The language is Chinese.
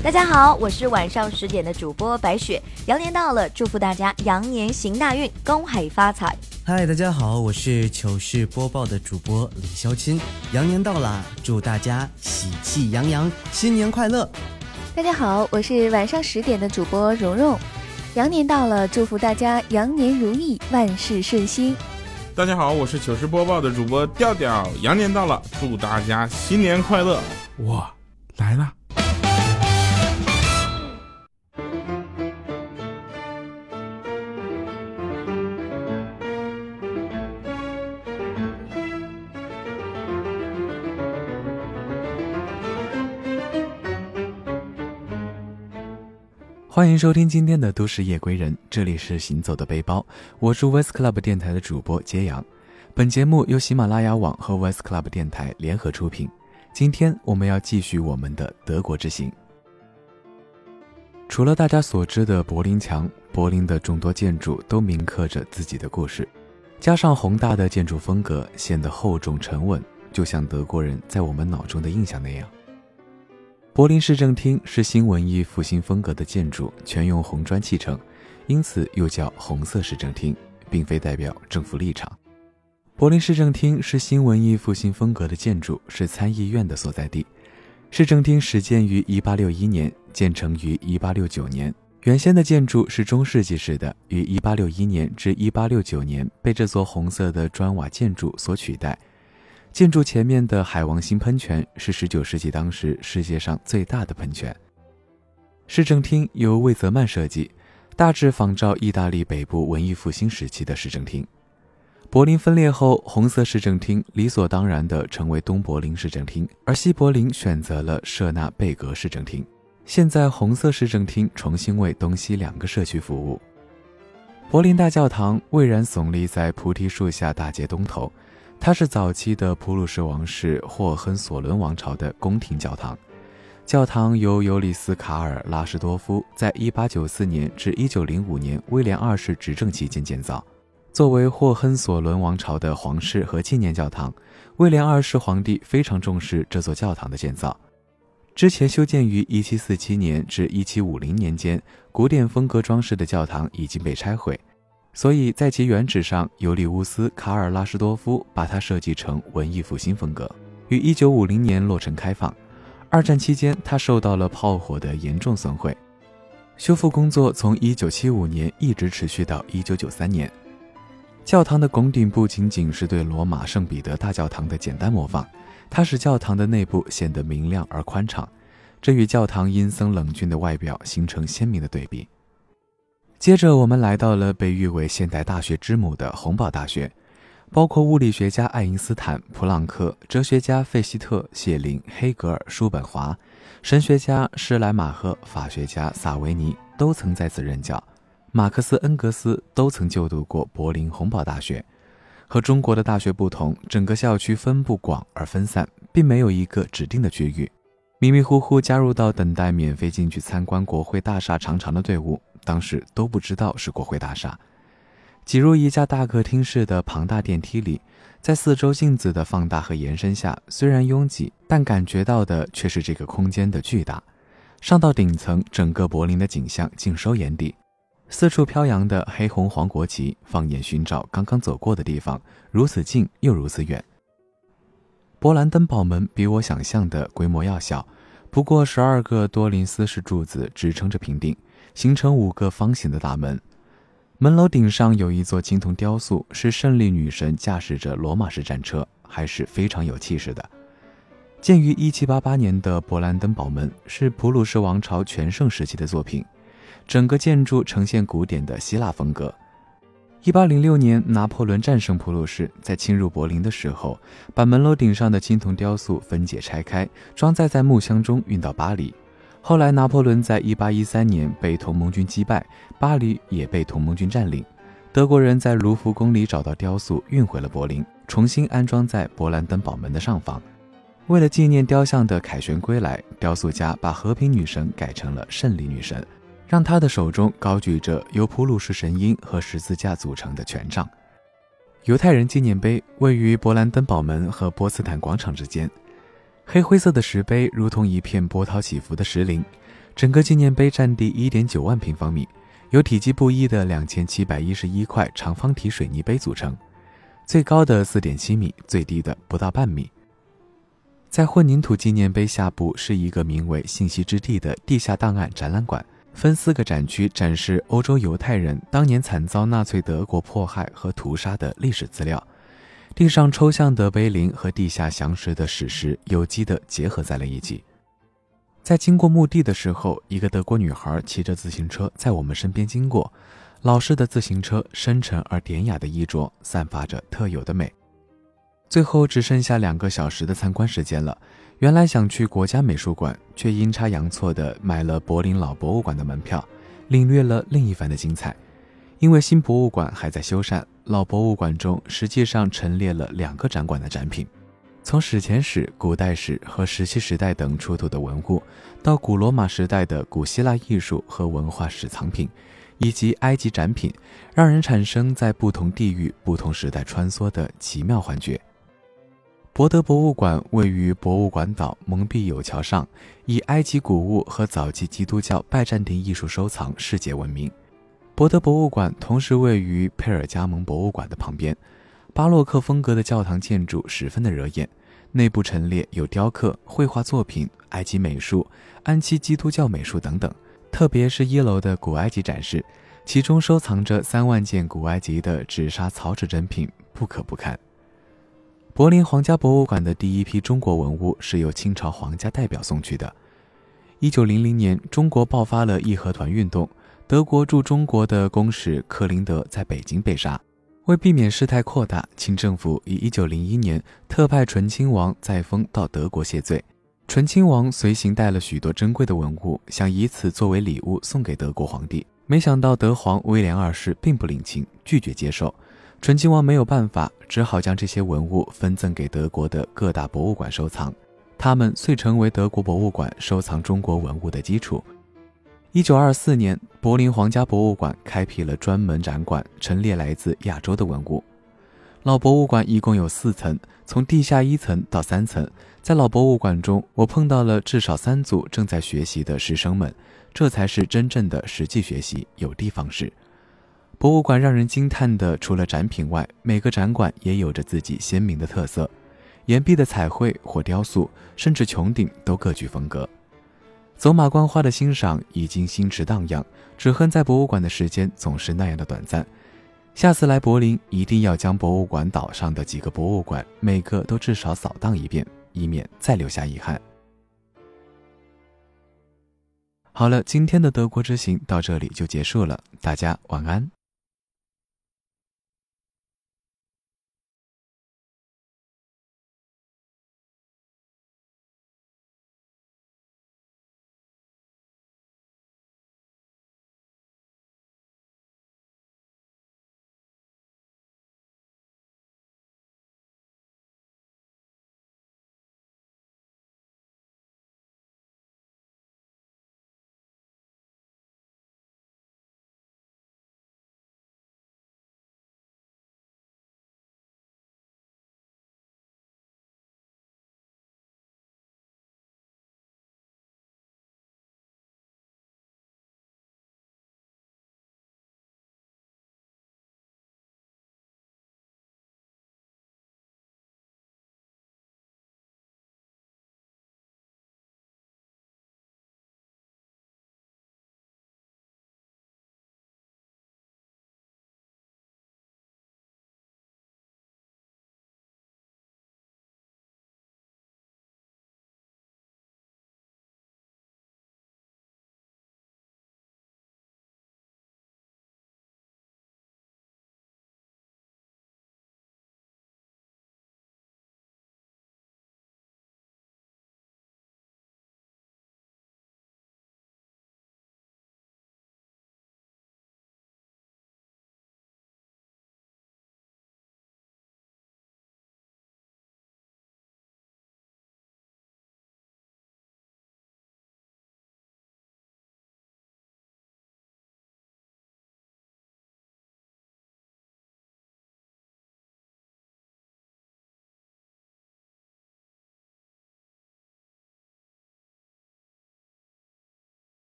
大家好，我是晚上十点的主播白雪。羊年到了，祝福大家羊年行大运，恭喜发财。嗨，大家好，我是糗事播报的主播李潇钦。羊年到了，祝大家喜气洋洋，新年快乐。大家好，我是晚上十点的主播蓉蓉。羊年到了，祝福大家羊年如意，万事顺心。大家好，我是糗事播报的主播调调。羊年到了，祝大家新年快乐。我来了。欢迎收听今天的都市夜归人，这里是行走的背包，我是 West Club 电台的主播揭阳。本节目由喜马拉雅网和 West Club 电台联合出品。今天我们要继续我们的德国之行。除了大家所知的柏林墙，柏林的众多建筑都铭刻着自己的故事，加上宏大的建筑风格，显得厚重沉稳，就像德国人在我们脑中的印象那样。柏林市政厅是新文艺复兴风格的建筑，全用红砖砌成，因此又叫红色市政厅，并非代表政府立场。柏林市政厅是新文艺复兴风格的建筑，是参议院的所在地。市政厅始建于1861年，建成于1869年。原先的建筑是中世纪式的，于1861年至1869年被这座红色的砖瓦建筑所取代。建筑前面的海王星喷泉是19世纪当时世界上最大的喷泉。市政厅由魏泽曼设计，大致仿照意大利北部文艺复兴时期的市政厅。柏林分裂后，红色市政厅理所当然地成为东柏林市政厅，而西柏林选择了舍纳贝格市政厅。现在，红色市政厅重新为东西两个社区服务。柏林大教堂巍然耸立在菩提树下大街东头。它是早期的普鲁士王室霍亨索伦王朝的宫廷教堂。教堂由尤里斯·卡尔·拉什多夫在1894年至1905年威廉二世执政期间建造。作为霍亨索伦王朝的皇室和纪念教堂，威廉二世皇帝非常重视这座教堂的建造。之前修建于1747年至1750年间，古典风格装饰的教堂已经被拆毁。所以在其原址上，尤里乌斯·卡尔拉什多夫把它设计成文艺复兴风格，于1950年落成开放。二战期间，它受到了炮火的严重损毁，修复工作从1975年一直持续到1993年。教堂的拱顶不仅仅是对罗马圣彼得大教堂的简单模仿，它使教堂的内部显得明亮而宽敞，这与教堂阴森冷峻的外表形成鲜明的对比。接着，我们来到了被誉为现代大学之母的洪堡大学，包括物理学家爱因斯坦、普朗克、哲学家费希特、谢林、黑格尔、叔本华、神学家施莱马赫、法学家萨维尼都曾在此任教，马克思、恩格斯都曾就读过柏林洪堡大学。和中国的大学不同，整个校区分布广而分散，并没有一个指定的区域。迷迷糊糊加入到等待免费进去参观国会大厦长长的队伍。当时都不知道是国会大厦，挤入一架大客厅式的庞大电梯里，在四周镜子的放大和延伸下，虽然拥挤，但感觉到的却是这个空间的巨大。上到顶层，整个柏林的景象尽收眼底，四处飘扬的黑红黄国旗，放眼寻找刚刚走过的地方，如此近又如此远。勃兰登堡门比我想象的规模要小，不过十二个多林斯式柱子支撑着平顶。形成五个方形的大门，门楼顶上有一座青铜雕塑，是胜利女神驾驶着罗马式战车，还是非常有气势的。建于1788年的勃兰登堡门是普鲁士王朝全盛时期的作品，整个建筑呈现古典的希腊风格。1806年，拿破仑战胜普鲁士，在侵入柏林的时候，把门楼顶上的青铜雕塑分解拆开，装载在木箱中运到巴黎。后来，拿破仑在1813年被同盟军击败，巴黎也被同盟军占领。德国人在卢浮宫里找到雕塑，运回了柏林，重新安装在勃兰登堡门的上方。为了纪念雕像的凯旋归来，雕塑家把和平女神改成了胜利女神，让她的手中高举着由普鲁士神鹰和十字架组成的权杖。犹太人纪念碑位于勃兰登堡门和波茨坦广场之间。黑灰色的石碑如同一片波涛起伏的石林。整个纪念碑占地一点九万平方米，由体积不一的两千七百一十一块长方体水泥碑组成，最高的四点七米，最低的不到半米。在混凝土纪念碑下部是一个名为“信息之地”的地下档案展览馆，分四个展区展示欧洲犹太人当年惨遭纳粹德国迫害和屠杀的历史资料。地上抽象的碑林和地下详实的史实有机地结合在了一起。在经过墓地的时候，一个德国女孩骑着自行车在我们身边经过。老式的自行车，深沉而典雅的衣着，散发着特有的美。最后只剩下两个小时的参观时间了。原来想去国家美术馆，却阴差阳错地买了柏林老博物馆的门票，领略了另一番的精彩。因为新博物馆还在修缮，老博物馆中实际上陈列了两个展馆的展品。从史前史、古代史和石器时代等出土的文物，到古罗马时代的古希腊艺术和文化史藏品，以及埃及展品，让人产生在不同地域、不同时代穿梭的奇妙幻觉。博德博物馆位于博物馆岛蒙必有桥上，以埃及古物和早期基督教拜占庭艺术收藏世界闻名。博德博物馆同时位于佩尔加蒙博物馆的旁边。巴洛克风格的教堂建筑十分的惹眼，内部陈列有雕刻、绘画作品、埃及美术、安息基督教美术等等。特别是一楼的古埃及展示，其中收藏着三万件古埃及的纸砂草纸珍品，不可不看。柏林皇家博物馆的第一批中国文物是由清朝皇家代表送去的。一九零零年，中国爆发了义和团运动，德国驻中国的公使克林德在北京被杀。为避免事态扩大，清政府于一九零一年特派醇亲王载沣到德国谢罪。醇亲王随行带了许多珍贵的文物，想以此作为礼物送给德国皇帝。没想到德皇威廉二世并不领情，拒绝接受。醇亲王没有办法，只好将这些文物分赠给德国的各大博物馆收藏。他们遂成为德国博物馆收藏中国文物的基础。一九二四年，柏林皇家博物馆开辟了专门展馆，陈列来自亚洲的文物。老博物馆一共有四层，从地下一层到三层。在老博物馆中，我碰到了至少三组正在学习的师生们，这才是真正的实际学习，有的放矢。博物馆让人惊叹的，除了展品外，每个展馆也有着自己鲜明的特色，岩壁的彩绘或雕塑，甚至穹顶都各具风格。走马观花的欣赏已经心驰荡漾，只恨在博物馆的时间总是那样的短暂。下次来柏林，一定要将博物馆岛上的几个博物馆每个都至少扫荡一遍，以免再留下遗憾。好了，今天的德国之行到这里就结束了，大家晚安。